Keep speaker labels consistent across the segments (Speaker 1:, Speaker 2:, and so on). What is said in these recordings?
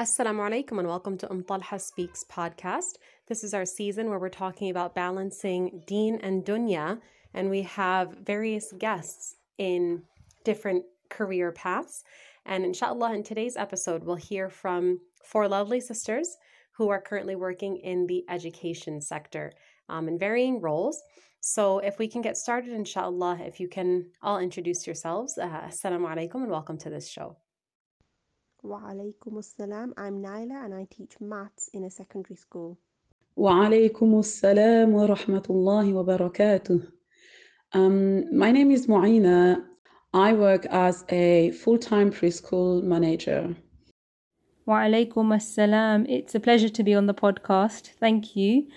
Speaker 1: Assalamu alaikum and welcome to Um Talha Speaks podcast. This is our season where we're talking about balancing deen and dunya, and we have various guests in different career paths. And inshallah, in today's episode, we'll hear from four lovely sisters who are currently working in the education sector um, in varying roles. So, if we can get started, inshallah, if you can all introduce yourselves. Uh, Assalamu alaikum and welcome to this show.
Speaker 2: Wa alaikum assalam. I'm Naila and I teach maths in a secondary school.
Speaker 3: وعليكم السلام ورحمة الله وبركاته. Um, my name is Mu'ina. I work as a full-time preschool manager.
Speaker 4: Wa alaikum assalam. It's a pleasure to be on the podcast. Thank you.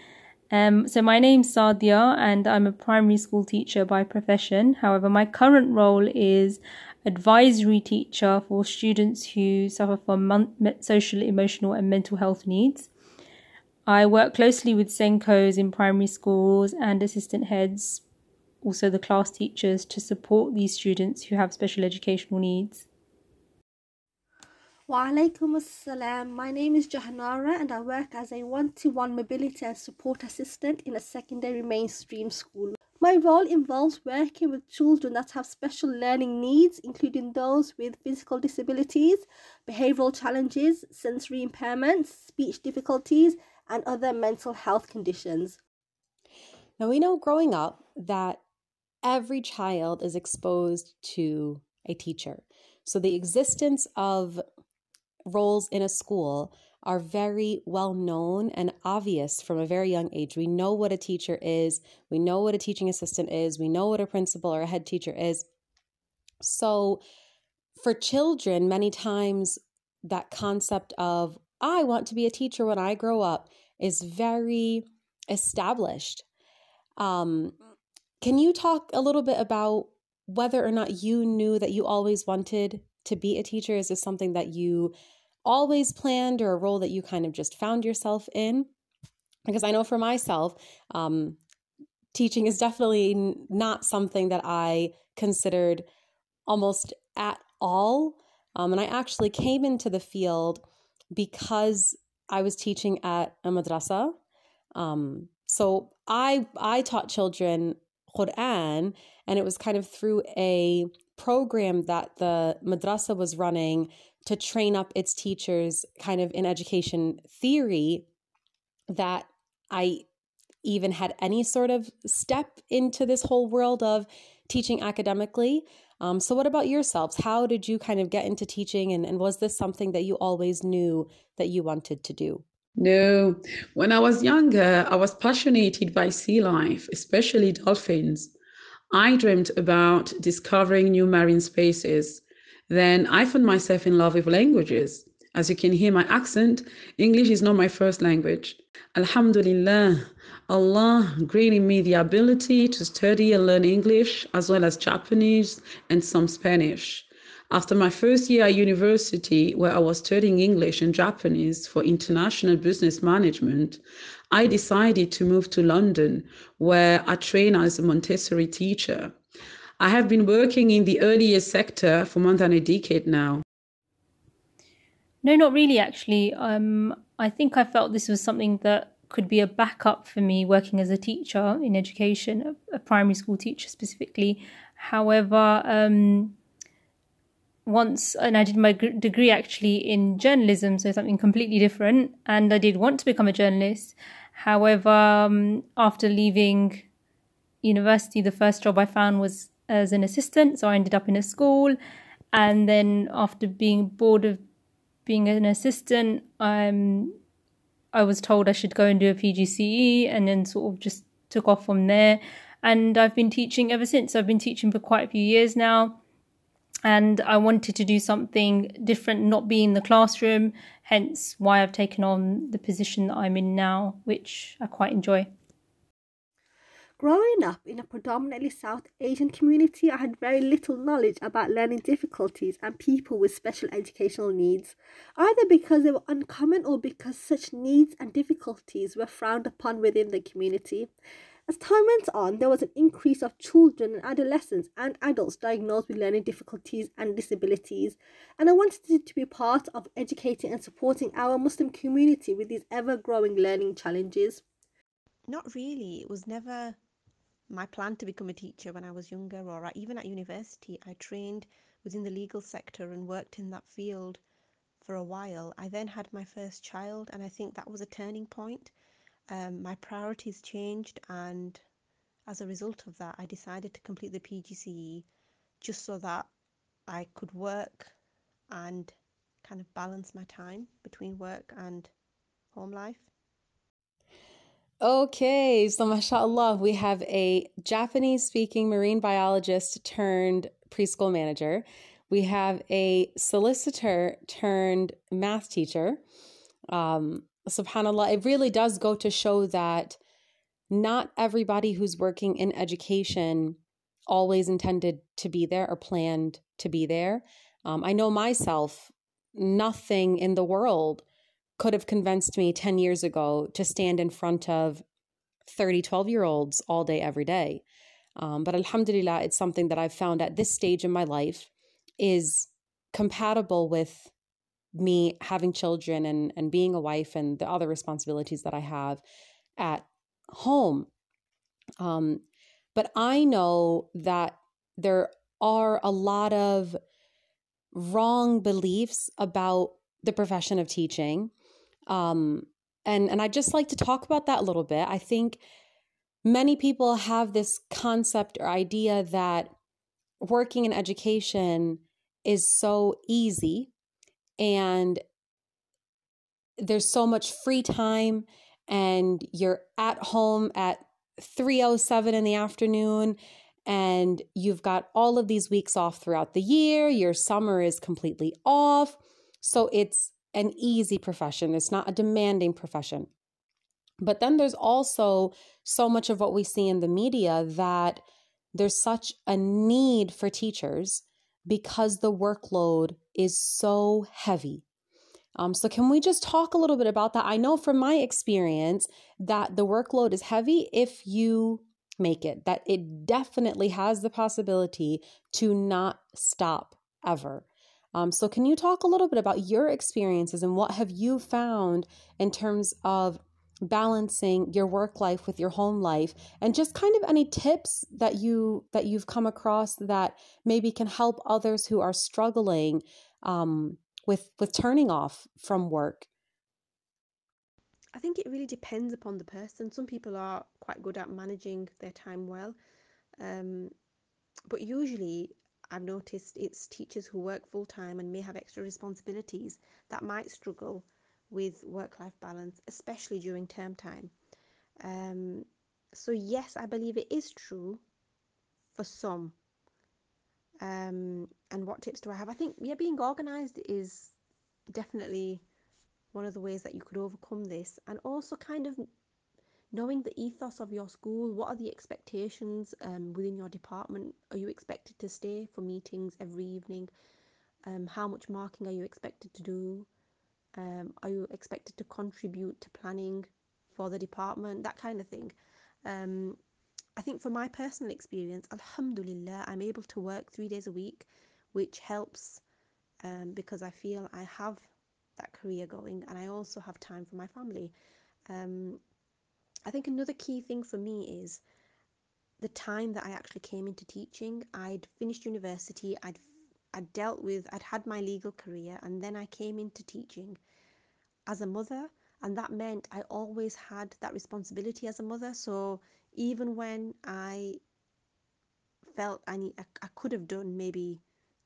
Speaker 4: Um, so my name's Sadia and I'm a primary school teacher by profession. However, my current role is advisory teacher for students who suffer from social, emotional, and mental health needs. I work closely with SENCOs in primary schools and assistant heads, also the class teachers, to support these students who have special educational needs.
Speaker 2: Wa alaikum assalam. My name is Jahanara and I work as a one to one mobility and support assistant in a secondary mainstream school. My role involves working with children that have special learning needs, including those with physical disabilities, behavioral challenges, sensory impairments, speech difficulties, and other mental health conditions.
Speaker 1: Now, we know growing up that every child is exposed to a teacher. So, the existence of roles in a school are very well known and obvious from a very young age. We know what a teacher is, we know what a teaching assistant is, we know what a principal or a head teacher is. So, for children, many times that concept of, I want to be a teacher when I grow up is very established. Um, can you talk a little bit about whether or not you knew that you always wanted to be a teacher? Is this something that you always planned or a role that you kind of just found yourself in? Because I know for myself, um, teaching is definitely not something that I considered almost at all. Um, and I actually came into the field because I was teaching at a madrasa. Um, so I I taught children Quran, and it was kind of through a program that the madrasa was running to train up its teachers kind of in education theory that I even had any sort of step into this whole world of teaching academically. Um, so, what about yourselves? How did you kind of get into teaching, and, and was this something that you always knew that you wanted to do?
Speaker 3: No, when I was younger, I was passionate by sea life, especially dolphins. I dreamed about discovering new marine spaces. Then I found myself in love with languages. As you can hear my accent, English is not my first language. Alhamdulillah, Allah granted me the ability to study and learn English as well as Japanese and some Spanish. After my first year at university, where I was studying English and Japanese for international business management, I decided to move to London, where I train as a Montessori teacher. I have been working in the early years sector for more than a decade now.
Speaker 4: No, not really, actually. Um, I think I felt this was something that could be a backup for me working as a teacher in education, a, a primary school teacher specifically. However, um, once, and I did my degree actually in journalism, so something completely different, and I did want to become a journalist. However, um, after leaving university, the first job I found was as an assistant, so I ended up in a school. And then after being bored of being an assistant, um, I was told I should go and do a PGCE, and then sort of just took off from there. And I've been teaching ever since. I've been teaching for quite a few years now and I wanted to do something different, not be in the classroom, hence why I've taken on the position that I'm in now, which I quite enjoy.
Speaker 2: Growing up in a predominantly South Asian community, I had very little knowledge about learning difficulties and people with special educational needs, either because they were uncommon or because such needs and difficulties were frowned upon within the community. As time went on, there was an increase of children and adolescents and adults diagnosed with learning difficulties and disabilities, and I wanted to be part of educating and supporting our Muslim community with these ever growing learning challenges.
Speaker 5: Not really. It was never my plan to become a teacher when I was younger, or even at university. I trained within the legal sector and worked in that field for a while. I then had my first child, and I think that was a turning point um, my priorities changed, and as a result of that, I decided to complete the PGCE just so that I could work and kind of balance my time between work and home life.
Speaker 1: Okay, so mashallah, we have a Japanese speaking marine biologist turned preschool manager. We have a solicitor turned math teacher. Um, subhanallah, it really does go to show that not everybody who's working in education always intended to be there or planned to be there. Um, I know myself, nothing in the world could have convinced me 10 years ago to stand in front of 30, 12 year olds all day, every day. Um, but alhamdulillah, it's something that I've found at this stage in my life is compatible with me having children and, and being a wife and the other responsibilities that I have at home. Um, but I know that there are a lot of wrong beliefs about the profession of teaching. Um, and, and I'd just like to talk about that a little bit. I think many people have this concept or idea that working in education is so easy and there's so much free time and you're at home at 307 in the afternoon and you've got all of these weeks off throughout the year your summer is completely off so it's an easy profession it's not a demanding profession but then there's also so much of what we see in the media that there's such a need for teachers because the workload is so heavy. Um, so, can we just talk a little bit about that? I know from my experience that the workload is heavy if you make it, that it definitely has the possibility to not stop ever. Um, so, can you talk a little bit about your experiences and what have you found in terms of balancing your work life with your home life? And just kind of any tips that you that you've come across that maybe can help others who are struggling um, with with turning off from work?
Speaker 5: I think it really depends upon the person. Some people are quite good at managing their time well um, but usually i've noticed it's teachers who work full time and may have extra responsibilities that might struggle with work life balance, especially during term time. Um, so, yes, I believe it is true for some. Um, and what tips do I have? I think, yeah, being organized is definitely one of the ways that you could overcome this, and also kind of knowing the ethos of your school. What are the expectations um, within your department? Are you expected to stay for meetings every evening? Um, how much marking are you expected to do? um, are you expected to contribute to planning for the department that kind of thing um, i think from my personal experience alhamdulillah i'm able to work three days a week which helps um, because i feel i have that career going and i also have time for my family um, i think another key thing for me is the time that i actually came into teaching i'd finished university i'd I'd dealt with, I'd had my legal career, and then I came into teaching as a mother, and that meant I always had that responsibility as a mother. So even when I felt I need, I, I could have done maybe,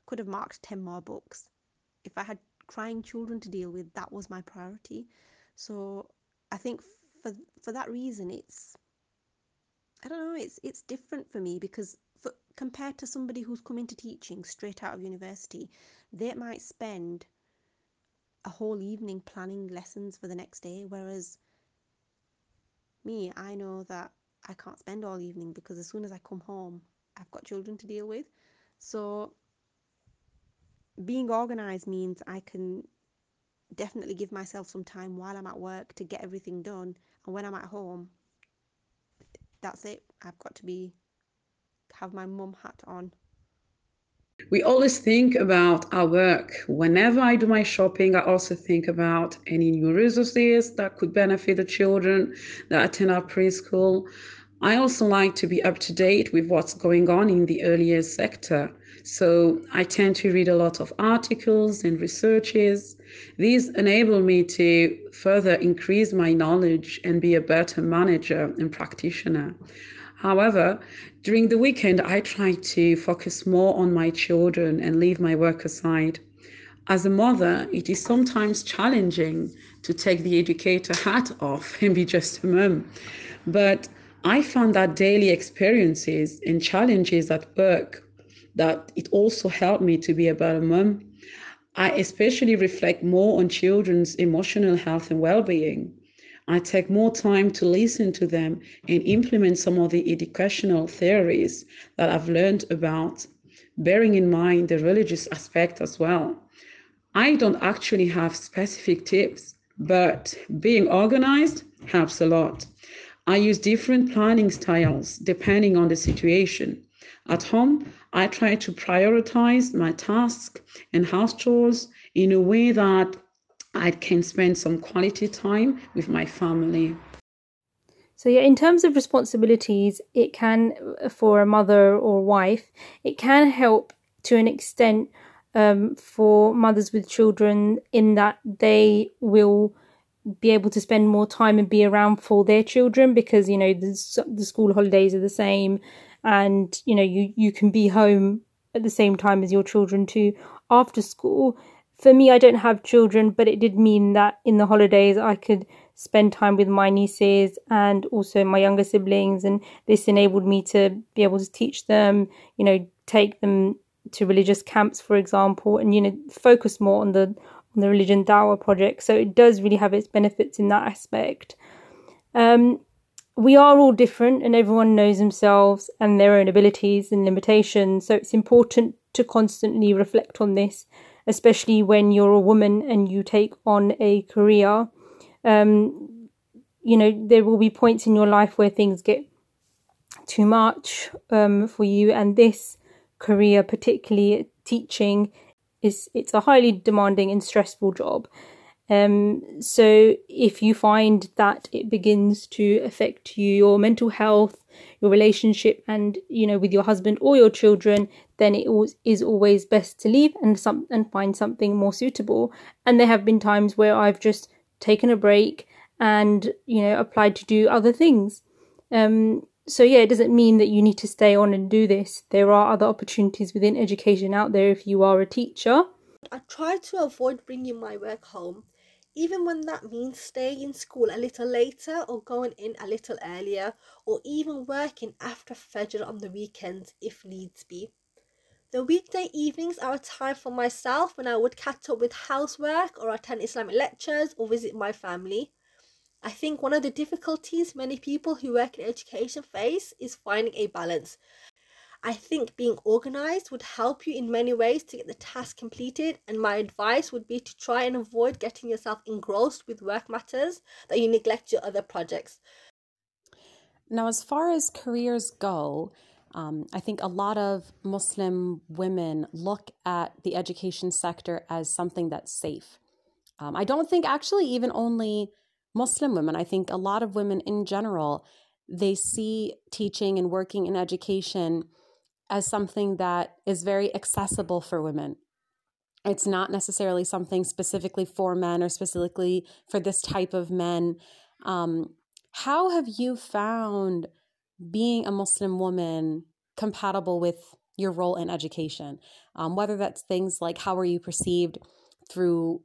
Speaker 5: could have marked 10 more books. If I had crying children to deal with, that was my priority. So I think for for that reason, it's I don't know, it's it's different for me because for, compared to somebody who's come into teaching straight out of university, they might spend a whole evening planning lessons for the next day. Whereas me, I know that I can't spend all evening because as soon as I come home, I've got children to deal with. So being organized means I can definitely give myself some time while I'm at work to get everything done. And when I'm at home, that's it. I've got to be have my mum hat on.
Speaker 3: We always think about our work. Whenever I do my shopping, I also think about any new resources that could benefit the children that attend our preschool. I also like to be up to date with what's going on in the early years sector. So I tend to read a lot of articles and researches. These enable me to further increase my knowledge and be a better manager and practitioner. However, during the weekend, I try to focus more on my children and leave my work aside. As a mother, it is sometimes challenging to take the educator hat off and be just a mum. But I found that daily experiences and challenges at work that it also helped me to be a better mom. I especially reflect more on children's emotional health and well-being. I take more time to listen to them and implement some of the educational theories that I've learned about, bearing in mind the religious aspect as well. I don't actually have specific tips, but being organized helps a lot. I use different planning styles depending on the situation. At home, I try to prioritize my tasks and house chores in a way that I can spend some quality time with my family.
Speaker 4: So, yeah, in terms of responsibilities, it can, for a mother or wife, it can help to an extent um, for mothers with children in that they will be able to spend more time and be around for their children because, you know, the, the school holidays are the same and you know you you can be home at the same time as your children too after school. For me i don't have children but it did mean that in the holidays i could spend time with my nieces and also my younger siblings and this enabled me to be able to teach them you know take them to religious camps for example and you know focus more on the on the religion dawah project. So it does really have its benefits in that aspect. Um, we are all different and everyone knows themselves and their own abilities and limitations. So it's important to constantly reflect on this, especially when you're a woman and you take on a career. Um, you know, there will be points in your life where things get too much um, for you, and this career, particularly teaching, is it's a highly demanding and stressful job. Um, so if you find that it begins to affect you, your mental health, your relationship, and you know with your husband or your children, then it is always best to leave and some and find something more suitable. And there have been times where I've just taken a break and you know applied to do other things. Um, so yeah, it doesn't mean that you need to stay on and do this. There are other opportunities within education out there if you are a teacher.
Speaker 2: I try to avoid bringing my work home even when that means staying in school a little later or going in a little earlier or even working after Fajr on the weekends if needs be. The weekday evenings are a time for myself when I would catch up with housework or attend Islamic lectures or visit my family. I think one of the difficulties many people who work in education face is finding a balance I think being organized would help you in many ways to get the task completed, and my advice would be to try and avoid getting yourself engrossed with work matters that you neglect your other projects.
Speaker 1: Now, as far as careers go, um, I think a lot of Muslim women look at the education sector as something that's safe. Um, I don't think actually even only Muslim women, I think a lot of women in general, they see teaching and working in education as something that is very accessible for women. It's not necessarily something specifically for men or specifically for this type of men. Um, how have you found being a Muslim woman compatible with your role in education? Um, whether that's things like how are you perceived through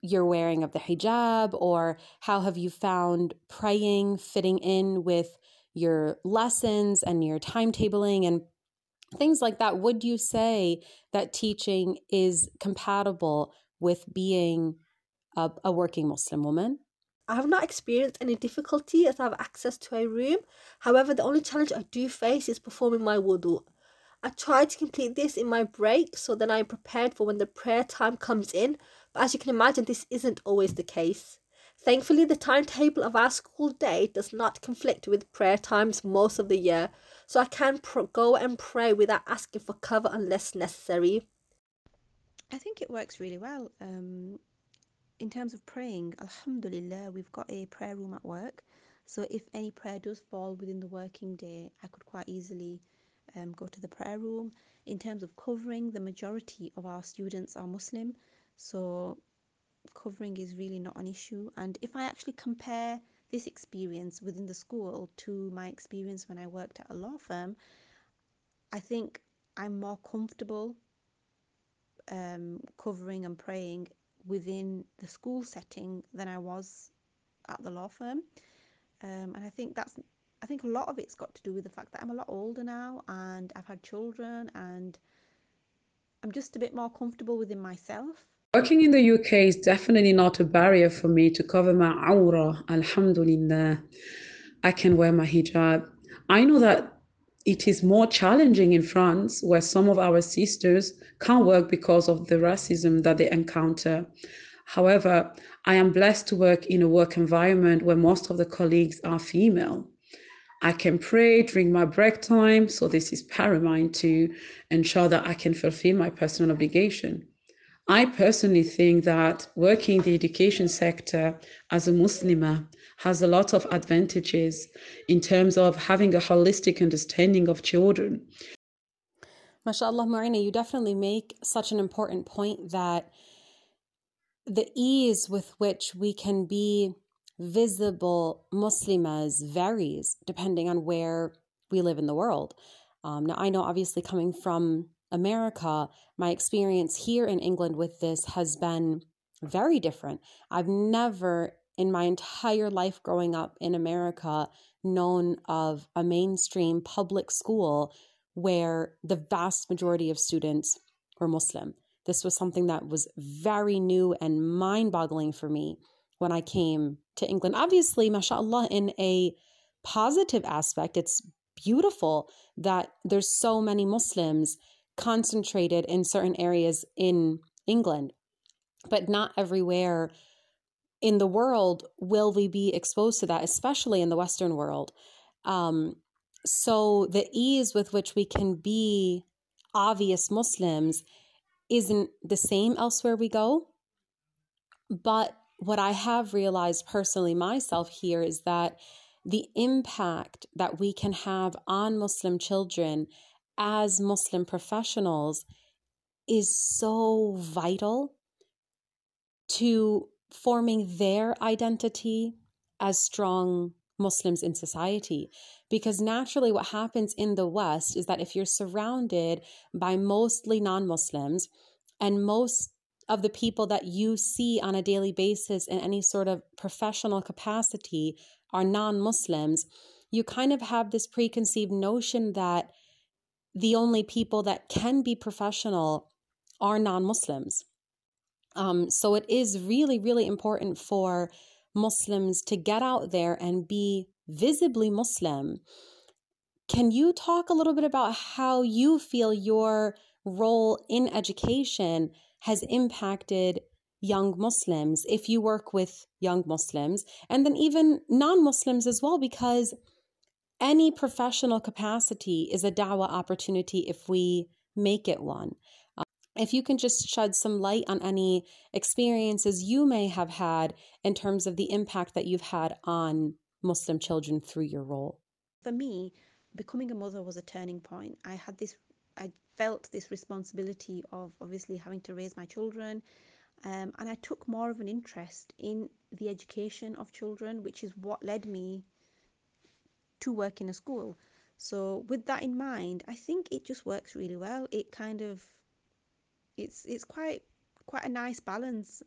Speaker 1: your wearing of the hijab, or how have you found praying fitting in with your lessons and your timetabling and things like that. Would you say that teaching is compatible with being a, a working Muslim woman?
Speaker 2: I have not experienced any difficulty as I have access to a room. However, the only challenge I do face is performing my wudu. I try to complete this in my break so then I am prepared for when the prayer time comes in, but as you can imagine, this isn't always the case. Thankfully, the timetable of our school day does not conflict with prayer times most of the year, so I can pr- go and pray without asking for cover unless necessary.
Speaker 5: I think it works really well. Um, in terms of praying, Alhamdulillah, we've got a prayer room at work. So if any prayer does fall within the working day, I could quite easily um, go to the prayer room. In terms of covering, the majority of our students are Muslim. So covering is really not an issue. And if I actually compare this experience within the school to my experience when I worked at a law firm, I think I'm more comfortable um, covering and praying within the school setting than I was at the law firm. Um, and I think that's I think a lot of it's got to do with the fact that I'm a lot older now and I've had children and I'm just a bit more comfortable within myself.
Speaker 3: Working in the UK is definitely not a barrier for me to cover my awrah. Alhamdulillah. I can wear my hijab. I know that it is more challenging in France, where some of our sisters can't work because of the racism that they encounter. However, I am blessed to work in a work environment where most of the colleagues are female. I can pray during my break time, so this is paramount to ensure that I can fulfill my personal obligation. I personally think that working in the education sector as a Muslimah has a lot of advantages in terms of having a holistic understanding of children.
Speaker 1: MashaAllah, Marina, you definitely make such an important point that the ease with which we can be visible Muslimas varies depending on where we live in the world. Um, now, I know obviously coming from America, my experience here in England with this has been very different. I've never in my entire life growing up in America known of a mainstream public school where the vast majority of students were Muslim. This was something that was very new and mind boggling for me when I came to England. Obviously, mashallah, in a positive aspect, it's beautiful that there's so many Muslims concentrated in certain areas in England, but not everywhere in the world will we be exposed to that, especially in the Western world. Um, so the ease with which we can be obvious Muslims isn't the same elsewhere we go. But what I have realized personally myself here is that the impact that we can have on Muslim children as Muslim professionals is so vital to forming their identity as strong Muslims in society. Because naturally, what happens in the West is that if you're surrounded by mostly non Muslims and most of the people that you see on a daily basis in any sort of professional capacity are non Muslims, you kind of have this preconceived notion that the only people that can be professional are non Muslims. Um, so it is really, really important for Muslims to get out there and be visibly Muslim. Can you talk a little bit about how you feel your role in education has impacted young Muslims if you work with young Muslims and then even non Muslims as well? Because any professional capacity is a dawah opportunity if we make it one if you can just shed some light on any experiences you may have had in terms of the impact that you've had on Muslim children through your role.
Speaker 5: For me, becoming a mother was a turning point. I had this, I felt this responsibility of obviously having to raise my children. Um, and I took more of an interest in the education of children, which is what led me to work in a school. So, with that in mind, I think it just works really well. It kind of it's it's quite quite a nice balance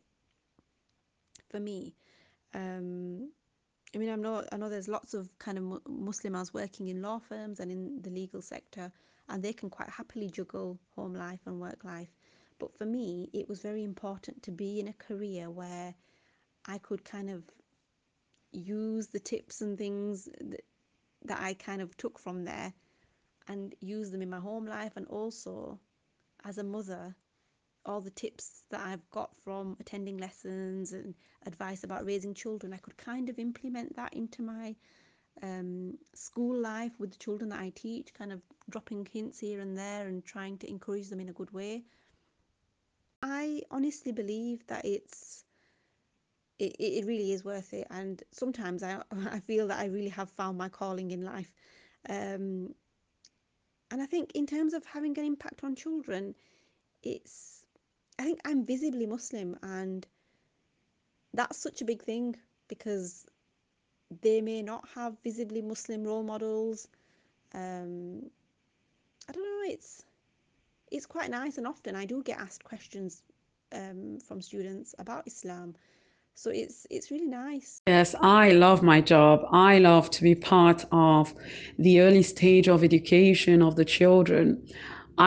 Speaker 5: for me. Um, I mean, I know I know there's lots of kind of Muslims working in law firms and in the legal sector, and they can quite happily juggle home life and work life. But for me, it was very important to be in a career where I could kind of use the tips and things that, I kind of took from there and use them in my home life and also as a mother all the tips that I've got from attending lessons and advice about raising children, I could kind of implement that into my um, school life with the children that I teach, kind of dropping hints here and there and trying to encourage them in a good way. I honestly believe that it's it, it really is worth it and sometimes I, I feel that I really have found my calling in life um, and I think in terms of having an impact on children it's I think I'm visibly Muslim and that's such a big thing because they may not have visibly Muslim role models. Um, I don't know. It's it's quite nice, and often I do get asked questions um, from students about Islam. So it's it's really nice.
Speaker 3: Yes, I love my job. I love to be part of the early stage of education of the children.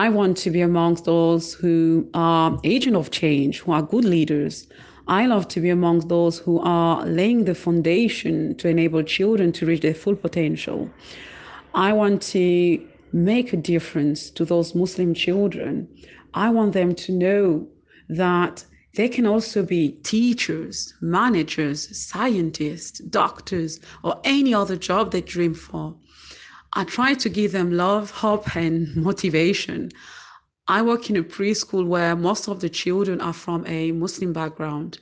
Speaker 3: I want to be amongst those who are agent of change, who are good leaders, I love to be amongst those who are laying the foundation to enable children to reach their full potential. I want to make a difference to those Muslim children. I want them to know that they can also be teachers, managers, scientists, doctors, or any other job they dream for. I try to give them love, hope, and motivation. I work in a preschool where most of the children are from a Muslim background.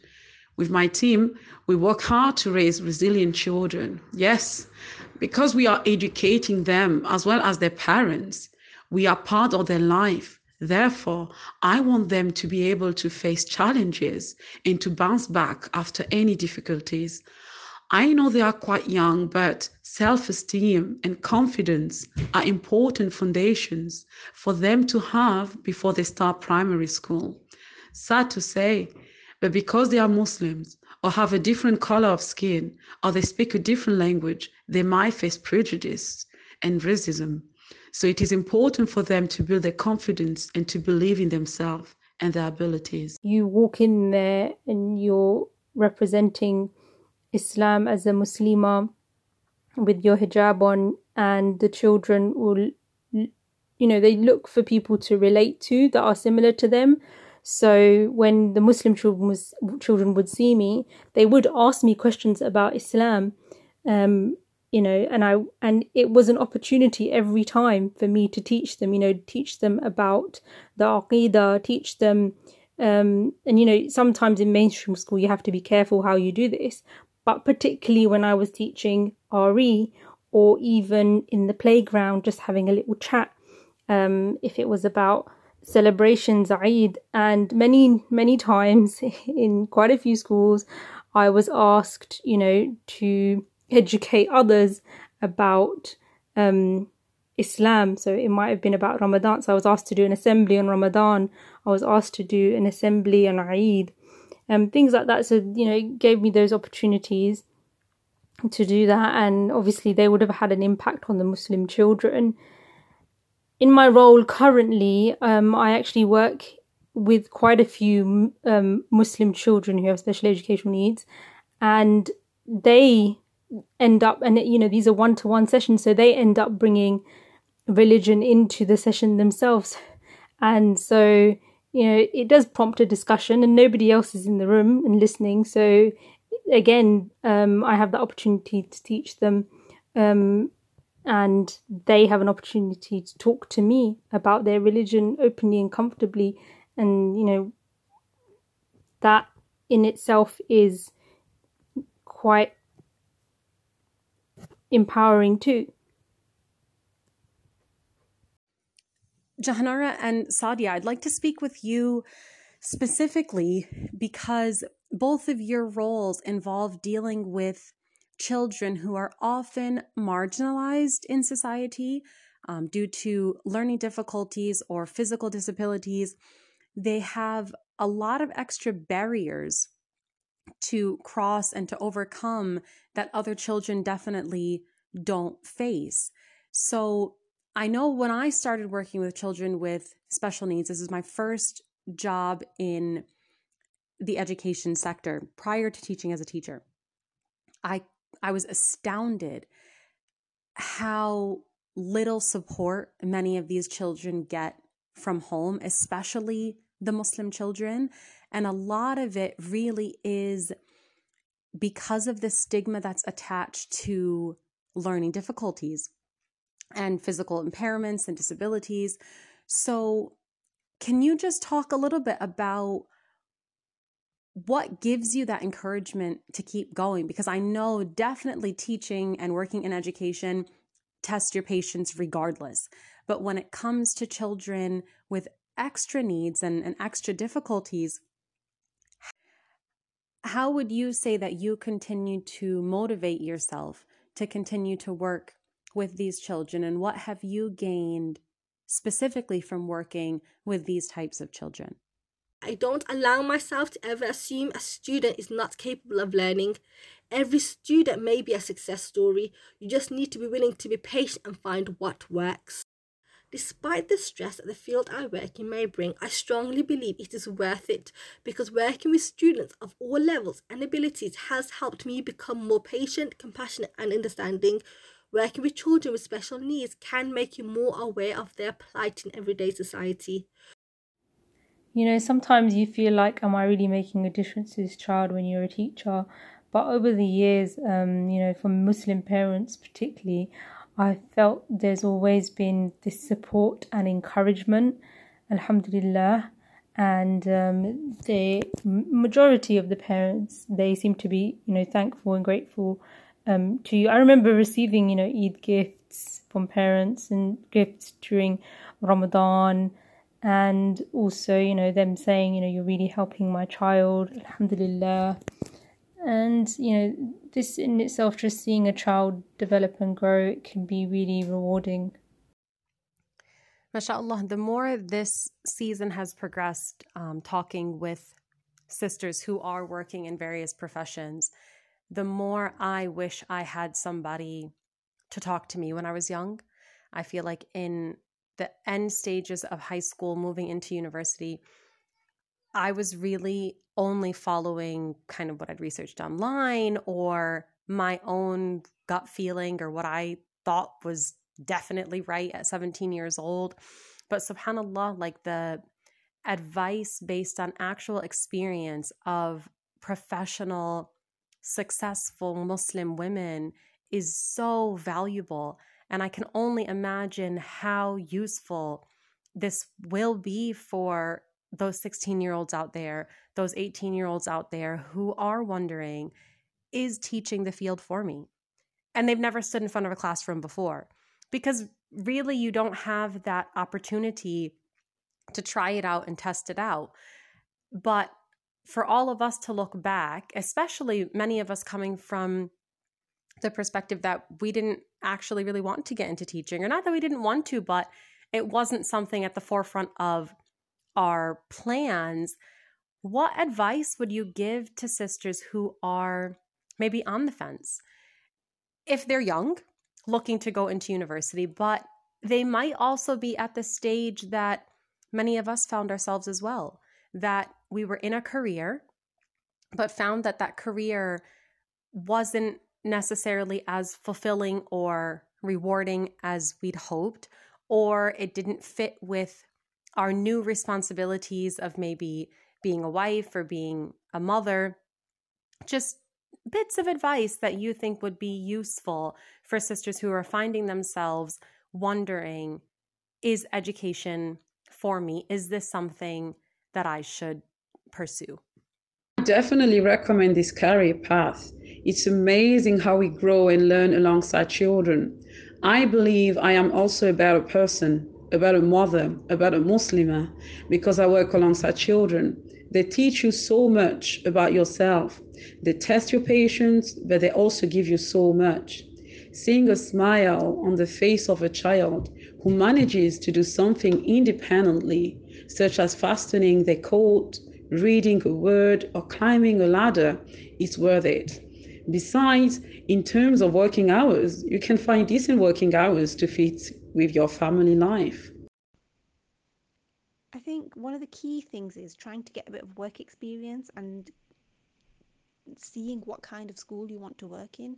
Speaker 3: With my team, we work hard to raise resilient children. Yes, because we are educating them as well as their parents. We are part of their life. Therefore, I want them to be able to face challenges and to bounce back after any difficulties. I know they are quite young, but self esteem and confidence are important foundations for them to have before they start primary school. Sad to say, but because they are Muslims or have a different color of skin or they speak a different language, they might face prejudice and racism. So it is important for them to build their confidence and to believe in themselves and their abilities.
Speaker 4: You walk in there and you're representing Islam as a Muslima with your hijab on, and the children will, you know, they look for people to relate to that are similar to them. So when the Muslim children, children would see me, they would ask me questions about Islam, um, you know, and I and it was an opportunity every time for me to teach them, you know, teach them about the aqidah, teach them, um, and you know, sometimes in mainstream school you have to be careful how you do this, but particularly when I was teaching RE or even in the playground, just having a little chat. Um, if it was about celebrations, Eid, and many, many times in quite a few schools, I was asked, you know, to educate others about um, Islam. So it might have been about Ramadan. So I was asked to do an assembly on Ramadan. I was asked to do an assembly on Eid um, things like that. So you know, it gave me those opportunities to do that, and obviously they would have had an impact on the Muslim children. In my role currently, um, I actually work with quite a few um, Muslim children who have special educational needs, and they end up, and you know, these are one to one sessions, so they end up bringing religion into the session themselves, and so you know, it does prompt a discussion and nobody else is in the room and listening. So again, um, I have the opportunity to teach them, um, and they have an opportunity to talk to me about their religion openly and comfortably. And, you know, that in itself is quite empowering too.
Speaker 1: Jahanara and Sadia, I'd like to speak with you specifically because both of your roles involve dealing with children who are often marginalized in society um, due to learning difficulties or physical disabilities. They have a lot of extra barriers to cross and to overcome that other children definitely don't face. So, I know when I started working with children with special needs, this is my first job in the education sector prior to teaching as a teacher. I I was astounded how little support many of these children get from home, especially the Muslim children. And a lot of it really is because of the stigma that's attached to learning difficulties and physical impairments and disabilities. So, can you just talk a little bit about what gives you that encouragement to keep going? Because I know definitely teaching and working in education test your patience regardless. But when it comes to children with extra needs and, and extra difficulties, how would you say that you continue to motivate yourself to continue to work with these children? And what have you gained specifically from working with these types of children?
Speaker 2: I don't allow myself to ever assume a student is not capable of learning. Every student may be a success story. You just need to be willing to be patient and find what works. Despite the stress that the field I work in may bring, I strongly believe it is worth it because working with students of all levels and abilities has helped me become more patient, compassionate, and understanding. Working with children with special needs can make you more aware of their plight in everyday society.
Speaker 4: You know, sometimes you feel like, am I really making a difference to this child when you're a teacher? But over the years, um, you know, from Muslim parents particularly, I felt there's always been this support and encouragement, alhamdulillah. And um, the majority of the parents, they seem to be, you know, thankful and grateful um, to you. I remember receiving, you know, Eid gifts from parents and gifts during Ramadan and also you know them saying you know you're really helping my child alhamdulillah and you know this in itself just seeing a child develop and grow it can be really rewarding.
Speaker 1: Mashallah the more this season has progressed um, talking with sisters who are working in various professions the more i wish i had somebody to talk to me when i was young. I feel like in the end stages of high school, moving into university, I was really only following kind of what I'd researched online or my own gut feeling or what I thought was definitely right at 17 years old. But subhanAllah, like the advice based on actual experience of professional, successful Muslim women is so valuable. And I can only imagine how useful this will be for those 16 year olds out there, those 18 year olds out there who are wondering, is teaching the field for me? And they've never stood in front of a classroom before because really you don't have that opportunity to try it out and test it out. But for all of us to look back, especially many of us coming from the perspective that we didn't actually really want to get into teaching, or not that we didn't want to, but it wasn't something at the forefront of our plans. What advice would you give to sisters who are maybe on the fence? If they're young, looking to go into university, but they might also be at the stage that many of us found ourselves as well, that we were in a career, but found that that career wasn't necessarily as fulfilling or rewarding as we'd hoped, or it didn't fit with our new responsibilities of maybe being a wife or being a mother. Just bits of advice that you think would be useful for sisters who are finding themselves wondering is education for me? Is this something that I should pursue?
Speaker 3: Definitely recommend this career path. It's amazing how we grow and learn alongside children. I believe I am also a better person, a mother, about a Muslimah, because I work alongside children. They teach you so much about yourself. They test your patience, but they also give you so much. Seeing a smile on the face of a child who manages to do something independently, such as fastening their coat, reading a word, or climbing a ladder, is worth it. Besides, in terms of working hours, you can find decent working hours to fit with your family life.
Speaker 5: I think one of the key things is trying to get a bit of work experience and seeing what kind of school you want to work in.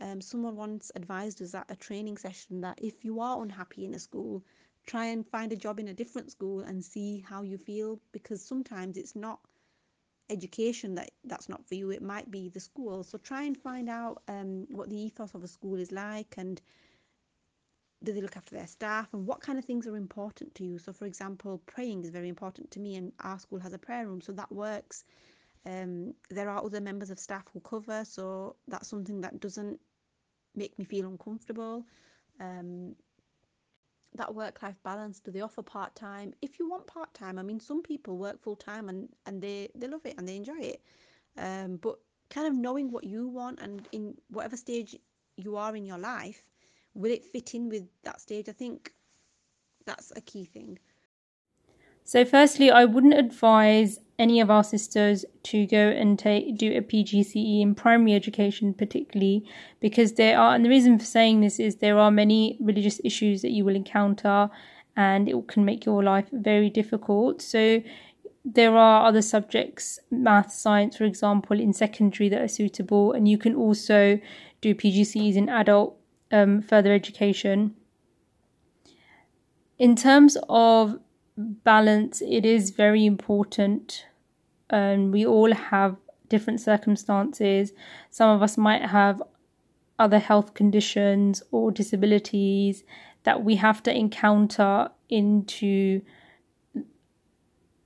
Speaker 5: Um, someone once advised us at a training session that if you are unhappy in a school, try and find a job in a different school and see how you feel because sometimes it's not education that that's not for you it might be the school so try and find out um, what the ethos of a school is like and do they look after their staff and what kind of things are important to you? So for example praying is very important to me and our school has a prayer room so that works. Um, there are other members of staff who cover so that's something that doesn't make me feel uncomfortable. Um, that work life balance do they offer part time if you want part time i mean some people work full time and and they they love it and they enjoy it. Um, but kind of knowing what you want and in whatever stage you are in your life will it fit in with that stage i think that's a key thing
Speaker 4: so, firstly, I wouldn't advise any of our sisters to go and take do a PGCE in primary education, particularly because there are, and the reason for saying this is there are many religious issues that you will encounter, and it can make your life very difficult. So, there are other subjects, math, science, for example, in secondary that are suitable, and you can also do PGCEs in adult um, further education. In terms of balance, it is very important. And we all have different circumstances. Some of us might have other health conditions or disabilities that we have to encounter into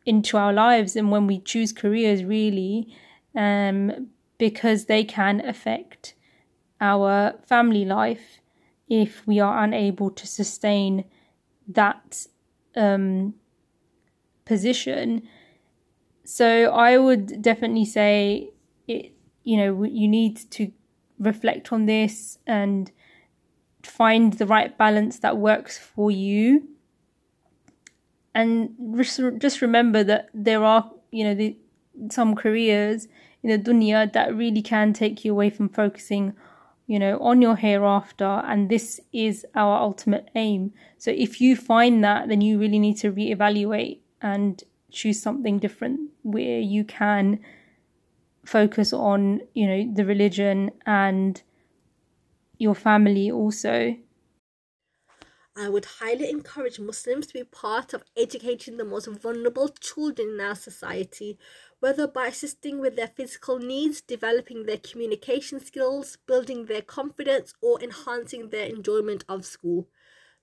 Speaker 4: into our lives and when we choose careers really um, because they can affect our family life if we are unable to sustain that um, position. So I would definitely say it. You know, you need to reflect on this and find the right balance that works for you. And just remember that there are, you know, the, some careers in the dunya that really can take you away from focusing you know, on your hereafter, and this is our ultimate aim. So if you find that, then you really need to reevaluate and choose something different where you can focus on, you know, the religion and your family also.
Speaker 2: I would highly encourage Muslims to be part of educating the most vulnerable children in our society, whether by assisting with their physical needs, developing their communication skills, building their confidence, or enhancing their enjoyment of school.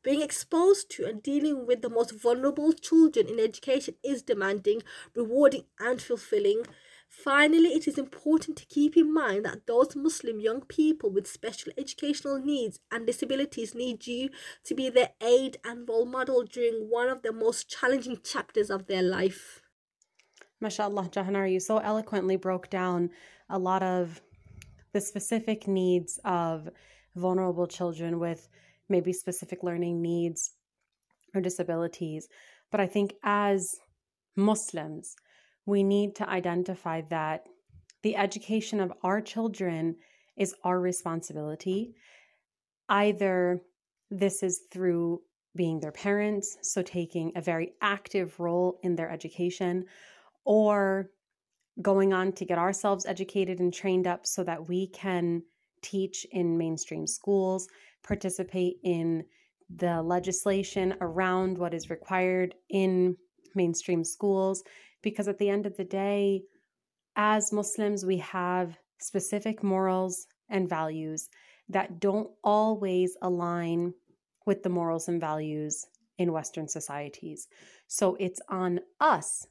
Speaker 2: Being exposed to and dealing with the most vulnerable children in education is demanding, rewarding, and fulfilling. Finally, it is important to keep in mind that those Muslim young people with special educational needs and disabilities need you to be their aid and role model during one of the most challenging chapters of their life.
Speaker 1: MashaAllah, Jahanar, you so eloquently broke down a lot of the specific needs of vulnerable children with maybe specific learning needs or disabilities. But I think as Muslims, we need to identify that the education of our children is our responsibility. Either this is through being their parents, so taking a very active role in their education, or going on to get ourselves educated and trained up so that we can teach in mainstream schools, participate in the legislation around what is required in mainstream schools, because at the end of the day, as Muslims, we have specific morals and values that don't always align with the morals and values in Western societies. So it's on us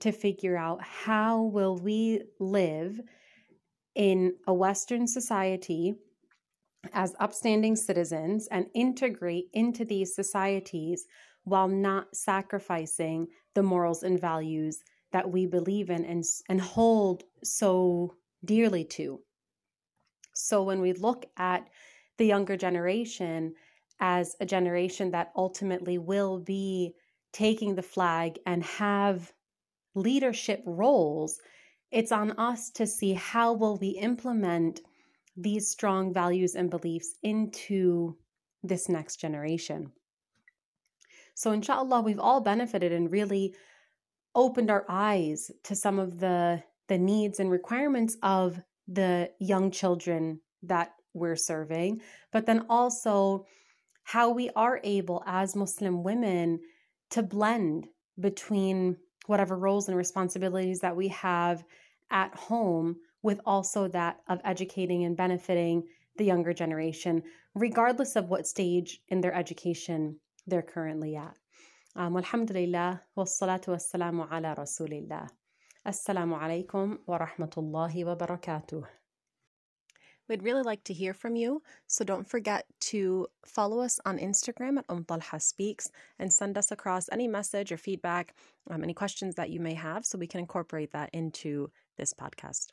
Speaker 1: to figure out how will we live in a Western society as upstanding citizens and integrate into these societies while not sacrificing the morals and values that we believe in and, and hold so dearly to. So when we look at the younger generation as a generation that ultimately will be taking the flag and have leadership roles, it's on us to see how will we implement these strong values and beliefs into this next generation. So, inshallah, we've all benefited and really opened our eyes to some of the, the needs and requirements of the young children that we're serving, but then also how we are able as Muslim women to blend between whatever roles and responsibilities that we have at home with also that of educating and benefiting the younger generation, regardless of what stage in their education they're currently at. Um, alhamdulillah, wassalatu wassalamu ala rasulillah. Assalamu alaikum wa rahmatullahi wa barakatuh.
Speaker 6: We'd really like to hear from you, so don't forget to follow us on Instagram at Umtalha Speaks and send us across any message or feedback, um, any questions that you may have, so we can incorporate that into this podcast.